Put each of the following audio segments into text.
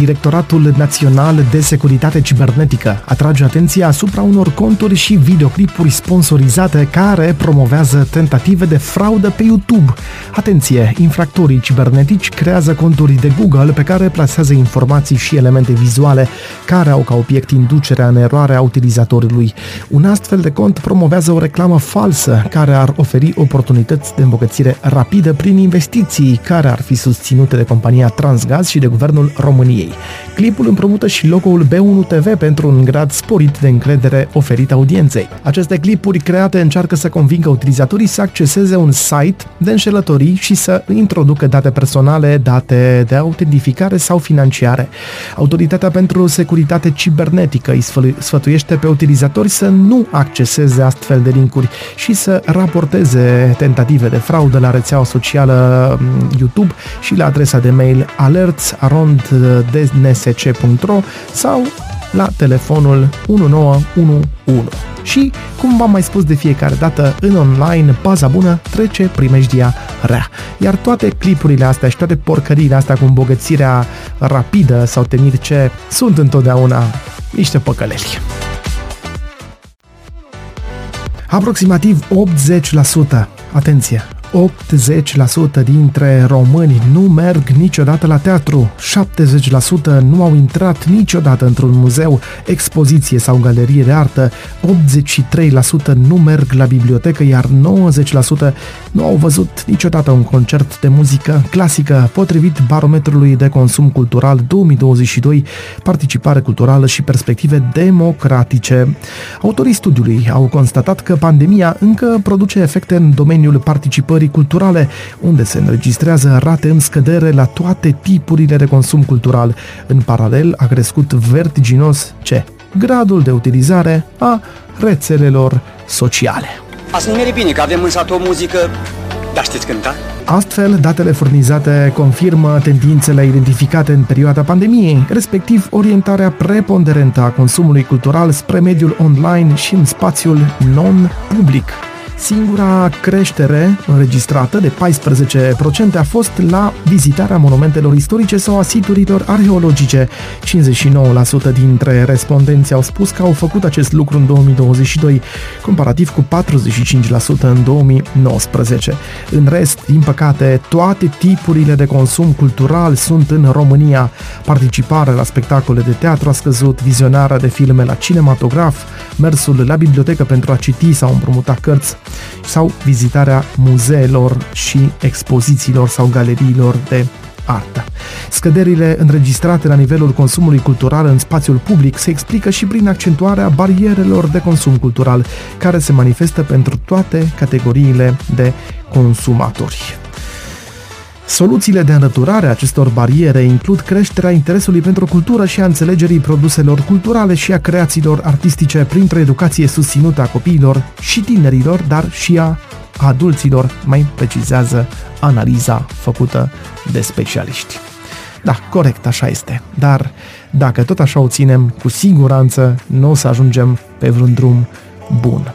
Directoratul Național de Securitate Cibernetică atrage atenția asupra unor conturi și videoclipuri sponsorizate care promovează tentative de fraudă pe YouTube. Atenție, infractorii cibernetici creează conturi de Google pe care plasează informații și elemente vizuale care au ca obiect inducerea în eroare a utilizatorului. Un astfel de cont promovează o reclamă falsă care ar oferi oportunități de îmbogățire rapidă prin investiții care ar fi susținute de compania Transgaz și de Guvernul României. Clipul împrumută și logo-ul B1 TV pentru un grad sporit de încredere oferit audienței. Aceste clipuri create încearcă să convingă utilizatorii să acceseze un site de înșelătorii și să introducă date personale, date de autentificare sau financiare. Autoritatea pentru Securitate Cibernetică îi sfătuiește pe utilizatori să nu acceseze astfel de linkuri și să raporteze tentative de fraudă la rețeaua socială mm, YouTube și la adresa de mail alerts.dsc.ro sau la telefonul 1911. Și, cum v-am mai spus de fiecare dată, în online, baza bună trece primejdia rea. Iar toate clipurile astea și toate porcările astea cu îmbogățirea rapidă sau temir ce sunt întotdeauna niște păcăleli. Aproximativ 80%, atenție, 80% dintre români nu merg niciodată la teatru, 70% nu au intrat niciodată într-un muzeu, expoziție sau galerie de artă, 83% nu merg la bibliotecă, iar 90% nu au văzut niciodată un concert de muzică clasică, potrivit barometrului de consum cultural 2022, participare culturală și perspective democratice. Autorii studiului au constatat că pandemia încă produce efecte în domeniul participării schimbării culturale, unde se înregistrează rate în scădere la toate tipurile de consum cultural. În paralel a crescut vertiginos ce? Gradul de utilizare a rețelelor sociale. Ați nimerit bine că avem în sat o muzică, dar știți cânta? Astfel, datele furnizate confirmă tendințele identificate în perioada pandemiei, respectiv orientarea preponderentă a consumului cultural spre mediul online și în spațiul non-public. Singura creștere înregistrată de 14% a fost la vizitarea monumentelor istorice sau a siturilor arheologice. 59% dintre respondenți au spus că au făcut acest lucru în 2022, comparativ cu 45% în 2019. În rest, din păcate, toate tipurile de consum cultural sunt în România. Participarea la spectacole de teatru a scăzut, vizionarea de filme la cinematograf, mersul la bibliotecă pentru a citi sau împrumuta cărți sau vizitarea muzeelor și expozițiilor sau galeriilor de artă. Scăderile înregistrate la nivelul consumului cultural în spațiul public se explică și prin accentuarea barierelor de consum cultural, care se manifestă pentru toate categoriile de consumatori. Soluțiile de înlăturare a acestor bariere includ creșterea interesului pentru cultură și a înțelegerii produselor culturale și a creațiilor artistice printr-o educație susținută a copiilor și tinerilor, dar și a adulților, mai precizează analiza făcută de specialiști. Da, corect, așa este. Dar dacă tot așa o ținem, cu siguranță nu o să ajungem pe vreun drum bun.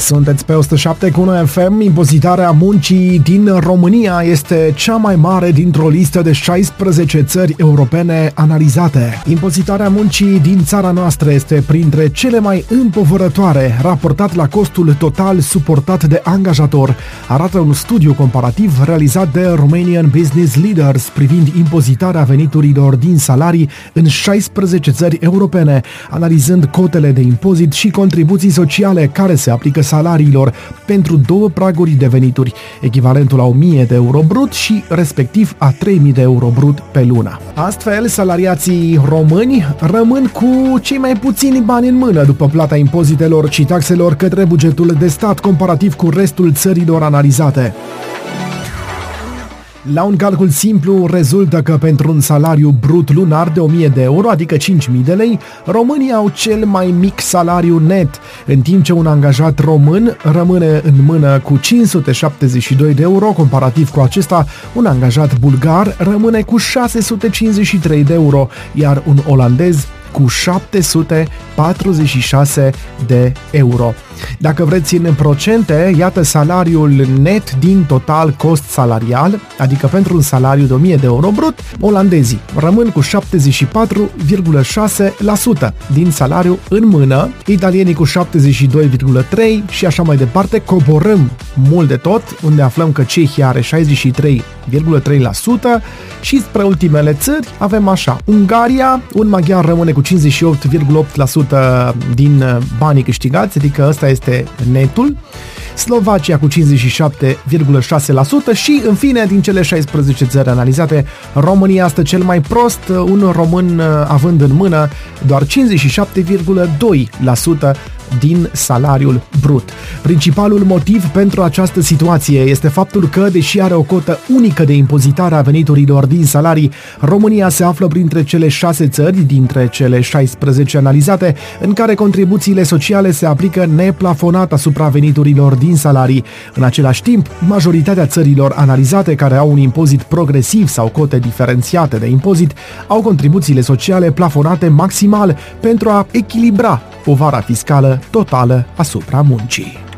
Sunteți pe 107 cu noi FM. Impozitarea muncii din România este cea mai mare dintr-o listă de 16 țări europene analizate. Impozitarea muncii din țara noastră este printre cele mai împovărătoare, raportat la costul total suportat de angajator, arată un studiu comparativ realizat de Romanian Business Leaders privind impozitarea veniturilor din salarii în 16 țări europene, analizând cotele de impozit și contribuții sociale care se aplică salariilor pentru două praguri de venituri, echivalentul la 1000 de euro brut și respectiv a 3000 de euro brut pe lună. Astfel, salariații români rămân cu cei mai puțini bani în mână după plata impozitelor și taxelor către bugetul de stat comparativ cu restul țărilor analizate. La un calcul simplu, rezultă că pentru un salariu brut lunar de 1000 de euro, adică 5000 de lei, românii au cel mai mic salariu net, în timp ce un angajat român rămâne în mână cu 572 de euro, comparativ cu acesta, un angajat bulgar rămâne cu 653 de euro, iar un olandez cu 746 de euro. Dacă vreți în procente, iată salariul net din total cost salarial, adică pentru un salariu de 1000 de euro brut, olandezii rămân cu 74,6% din salariu în mână, italienii cu 72,3% și așa mai departe, coborâm mult de tot, unde aflăm că Cehia are 63,3% și spre ultimele țări avem așa, Ungaria, un maghiar rămâne cu 58,8% din banii câștigați, adică ăsta este netul, Slovacia cu 57,6% și, în fine, din cele 16 țări analizate, România stă cel mai prost, un român având în mână doar 57,2% din salariul brut. Principalul motiv pentru această situație este faptul că, deși are o cotă unică de impozitare a veniturilor din salarii, România se află printre cele șase țări dintre cele 16 analizate în care contribuțiile sociale se aplică neplafonat asupra veniturilor din salarii. În același timp, majoritatea țărilor analizate care au un impozit progresiv sau cote diferențiate de impozit au contribuțiile sociale plafonate maximal pentru a echilibra povara fiscală totală asupra muncii.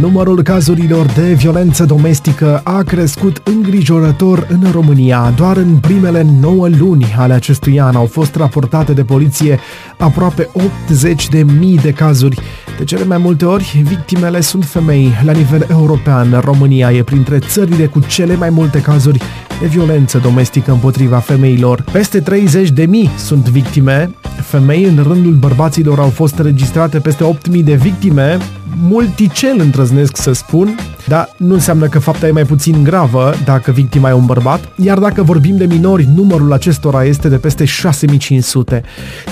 Numărul cazurilor de violență domestică a crescut îngrijorător în România. Doar în primele 9 luni ale acestui an au fost raportate de poliție aproape 80 de mii de cazuri. De cele mai multe ori, victimele sunt femei. La nivel european, România e printre țările cu cele mai multe cazuri de violență domestică împotriva femeilor. Peste 30 de mii sunt victime. Femei în rândul bărbaților au fost înregistrate peste 8.000 de victime, multicel îndrăznesc să spun, dar nu înseamnă că fapta e mai puțin gravă dacă victima e un bărbat, iar dacă vorbim de minori, numărul acestora este de peste 6500.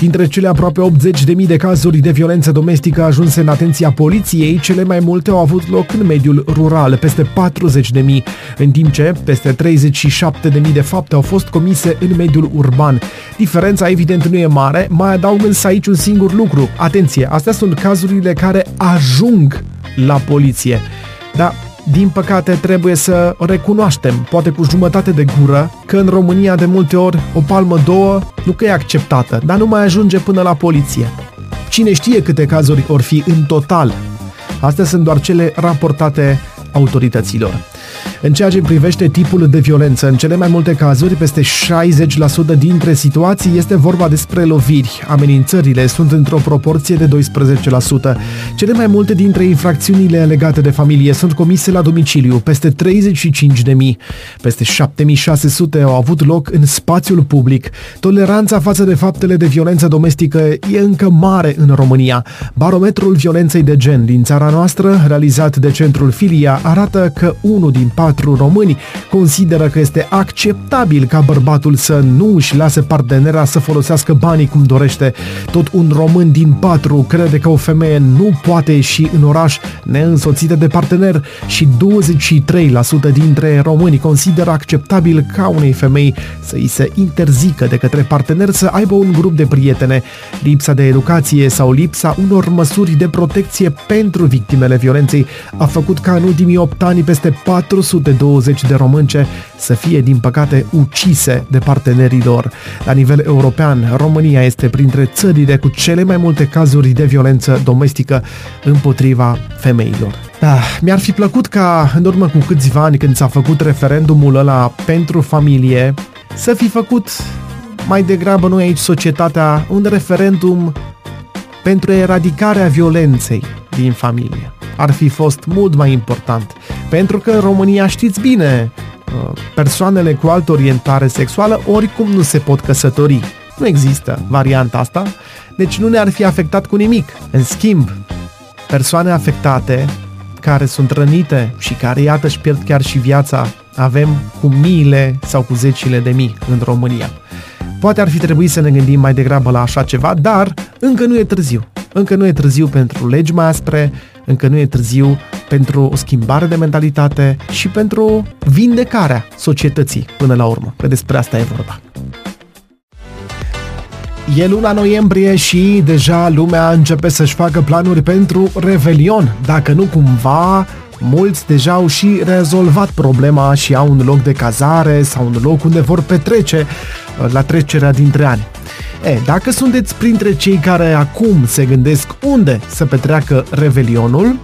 Dintre cele aproape 80.000 de cazuri de violență domestică ajunse în atenția poliției, cele mai multe au avut loc în mediul rural, peste 40.000, în timp ce peste 37.000 de fapte au fost comise în mediul urban. Diferența evident nu e mare, mai adaug însă aici un singur lucru. Atenție, astea sunt cazurile care ajung la poliție. Dar din păcate trebuie să recunoaștem, poate cu jumătate de gură, că în România de multe ori o palmă două nu că e acceptată, dar nu mai ajunge până la poliție. Cine știe câte cazuri or fi în total? Astea sunt doar cele raportate autorităților. În ceea ce privește tipul de violență, în cele mai multe cazuri, peste 60% dintre situații este vorba despre loviri. Amenințările sunt într-o proporție de 12%. Cele mai multe dintre infracțiunile legate de familie sunt comise la domiciliu, peste 35.000. Peste 7.600 au avut loc în spațiul public. Toleranța față de faptele de violență domestică e încă mare în România. Barometrul violenței de gen din țara noastră, realizat de centrul Filia, arată că unul din patru români consideră că este acceptabil ca bărbatul să nu își lase partenera să folosească banii cum dorește. Tot un român din patru crede că o femeie nu poate ieși în oraș neînsoțită de partener și 23% dintre români consideră acceptabil ca unei femei să îi se interzică de către partener să aibă un grup de prietene. Lipsa de educație sau lipsa unor măsuri de protecție pentru victimele violenței a făcut ca în ultimii 8 ani peste 420 de românce să fie, din păcate, ucise de partenerii lor. La nivel european, România este printre țările cu cele mai multe cazuri de violență domestică împotriva femeilor. Ah, mi-ar fi plăcut ca în urmă cu câțiva ani când s-a făcut referendumul ăla pentru familie să fi făcut mai degrabă noi aici societatea un referendum pentru eradicarea violenței din familie ar fi fost mult mai important. Pentru că în România știți bine, uh, persoanele cu altă orientare sexuală oricum nu se pot căsători. Nu există varianta asta, deci nu ne-ar fi afectat cu nimic. În schimb, persoane afectate care sunt rănite și care, iată, își pierd chiar și viața, avem cu miile sau cu zecile de mii în România. Poate ar fi trebuit să ne gândim mai degrabă la așa ceva, dar încă nu e târziu. Încă nu e târziu pentru legi mai aspre, încă nu e târziu pentru o schimbare de mentalitate și pentru vindecarea societății până la urmă, că despre asta e vorba. E luna noiembrie și deja lumea începe să-și facă planuri pentru Revelion, dacă nu cumva Mulți deja au și rezolvat problema și au un loc de cazare sau un loc unde vor petrece uh, la trecerea dintre ani. E, dacă sunteți printre cei care acum se gândesc unde să petreacă Revelionul,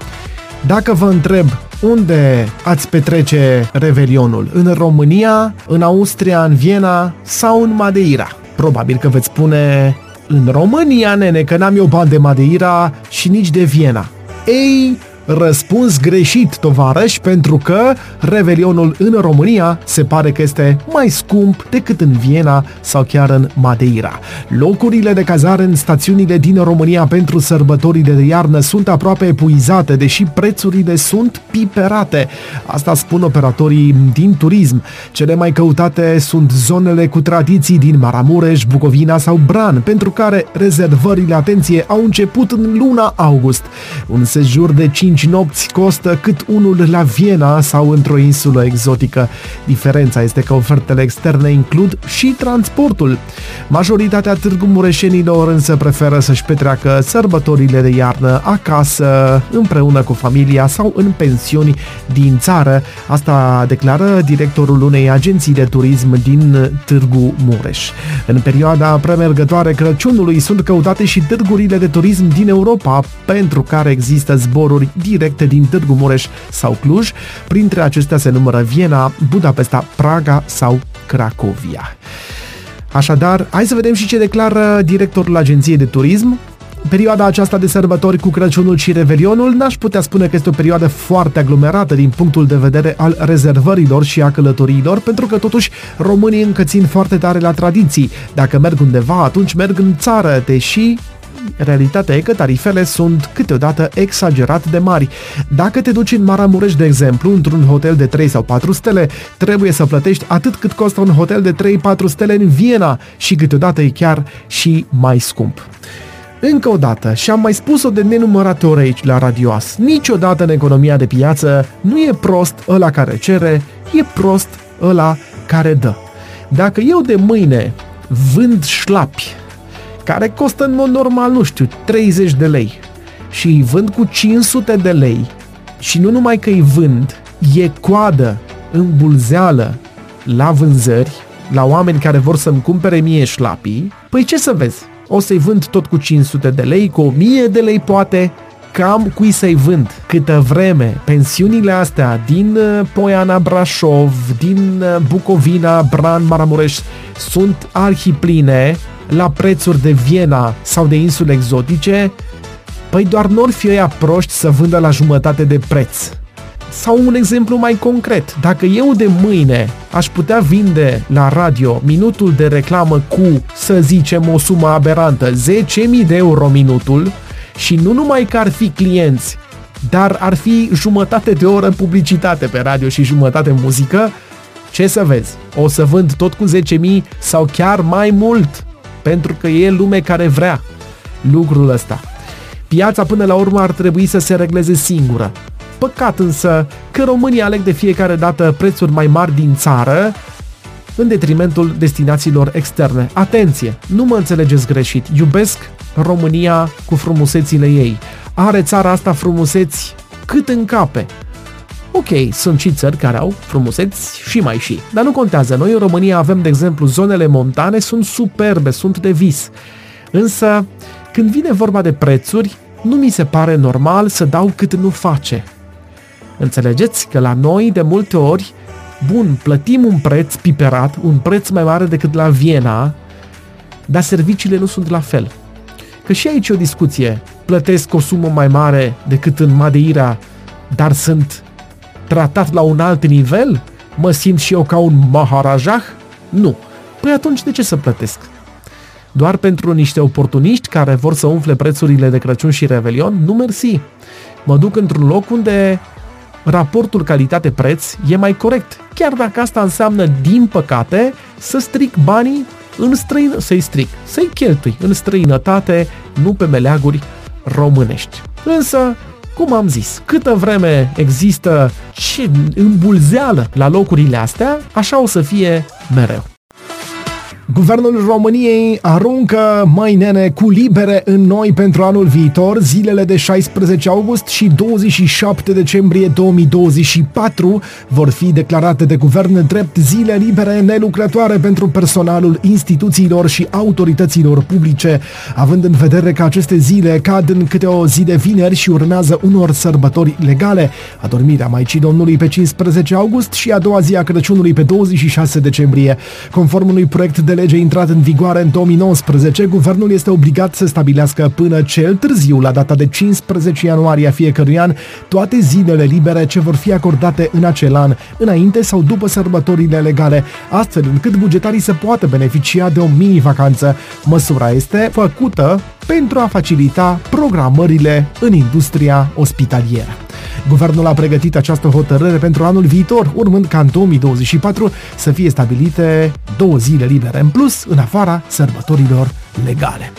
dacă vă întreb unde ați petrece Revelionul, în România, în Austria, în Viena sau în Madeira, probabil că veți spune în România, nene, că n-am eu bani de Madeira și nici de Viena. Ei, Răspuns greșit, tovarăș, pentru că Revelionul în România se pare că este mai scump decât în Viena sau chiar în Madeira. Locurile de cazare în stațiunile din România pentru sărbătorile de iarnă sunt aproape epuizate, deși prețurile sunt piperate. Asta spun operatorii din turism. Cele mai căutate sunt zonele cu tradiții din Maramureș, Bucovina sau Bran, pentru care rezervările, atenție, au început în luna august. Un sejur de 5 5 nopți costă cât unul la Viena sau într-o insulă exotică. Diferența este că ofertele externe includ și transportul. Majoritatea târgu mureșenilor însă preferă să-și petreacă sărbătorile de iarnă acasă, împreună cu familia sau în pensiuni din țară. Asta declară directorul unei agenții de turism din Târgu Mureș. În perioada premergătoare Crăciunului sunt căutate și târgurile de turism din Europa, pentru care există zboruri directe din Târgu Mureș sau Cluj. Printre acestea se numără Viena, Budapesta, Praga sau Cracovia. Așadar, hai să vedem și ce declară directorul Agenției de Turism, perioada aceasta de sărbători cu Crăciunul și Revelionul n-aș putea spune că este o perioadă foarte aglomerată din punctul de vedere al rezervărilor și a călătoriilor, pentru că totuși românii încă țin foarte tare la tradiții. Dacă merg undeva, atunci merg în țară, deși Realitatea e că tarifele sunt câteodată exagerat de mari. Dacă te duci în Maramureș, de exemplu, într-un hotel de 3 sau 4 stele, trebuie să plătești atât cât costă un hotel de 3-4 stele în Viena și câteodată e chiar și mai scump. Încă o dată, și am mai spus-o de nenumărate ori aici la Radioas, niciodată în economia de piață nu e prost ăla care cere, e prost ăla care dă. Dacă eu de mâine vând șlapi care costă în mod normal, nu știu, 30 de lei și îi vând cu 500 de lei și nu numai că îi vând, e coadă în bulzeală la vânzări, la oameni care vor să-mi cumpere mie șlapii, păi ce să vezi? O să-i vând tot cu 500 de lei, cu 1000 de lei poate, cam cui să-i vând. Câtă vreme pensiunile astea din uh, Poiana Brașov, din uh, Bucovina, Bran, Maramureș sunt arhipline, la prețuri de Viena sau de insule exotice, păi doar n-or fi ăia proști să vândă la jumătate de preț. Sau un exemplu mai concret, dacă eu de mâine aș putea vinde la radio minutul de reclamă cu, să zicem, o sumă aberantă, 10.000 de euro minutul, și nu numai că ar fi clienți, dar ar fi jumătate de oră publicitate pe radio și jumătate muzică, ce să vezi? O să vând tot cu 10.000 sau chiar mai mult pentru că e lume care vrea lucrul ăsta. Piața până la urmă ar trebui să se regleze singură. Păcat însă că românii aleg de fiecare dată prețuri mai mari din țară în detrimentul destinațiilor externe. Atenție, nu mă înțelegeți greșit, iubesc România cu frumusețile ei. Are țara asta frumuseți cât în cape. Ok, sunt și țări care au frumuseți și mai și, dar nu contează. Noi în România avem, de exemplu, zonele montane, sunt superbe, sunt de vis. Însă, când vine vorba de prețuri, nu mi se pare normal să dau cât nu face. Înțelegeți că la noi, de multe ori, bun, plătim un preț piperat, un preț mai mare decât la Viena, dar serviciile nu sunt la fel. Că și aici e o discuție. Plătesc o sumă mai mare decât în Madeira, dar sunt tratat la un alt nivel? Mă simt și eu ca un maharajah? Nu. Păi atunci de ce să plătesc? Doar pentru niște oportuniști care vor să umfle prețurile de Crăciun și Revelion? Nu mersi. Mă duc într-un loc unde raportul calitate-preț e mai corect, chiar dacă asta înseamnă, din păcate, să stric banii în străin, să-i stric, să-i cheltui în străinătate, nu pe meleaguri românești. Însă, cum am zis, câtă vreme există și îmbulzeală la locurile astea, așa o să fie mereu. Guvernul României aruncă mai nene cu libere în noi pentru anul viitor, zilele de 16 august și 27 decembrie 2024 vor fi declarate de guvern drept zile libere nelucrătoare pentru personalul instituțiilor și autorităților publice, având în vedere că aceste zile cad în câte o zi de vineri și urmează unor sărbători legale, adormirea Maicii Domnului pe 15 august și a doua zi a Crăciunului pe 26 decembrie. Conform unui proiect de lege intrat în vigoare în 2019, guvernul este obligat să stabilească până cel târziu, la data de 15 ianuarie a fiecărui an, toate zilele libere ce vor fi acordate în acel an, înainte sau după sărbătorile legale, astfel încât bugetarii să poată beneficia de o mini-vacanță. Măsura este făcută pentru a facilita programările în industria ospitalieră. Guvernul a pregătit această hotărâre pentru anul viitor, urmând ca în 2024 să fie stabilite două zile libere în plus, în afara sărbătorilor legale.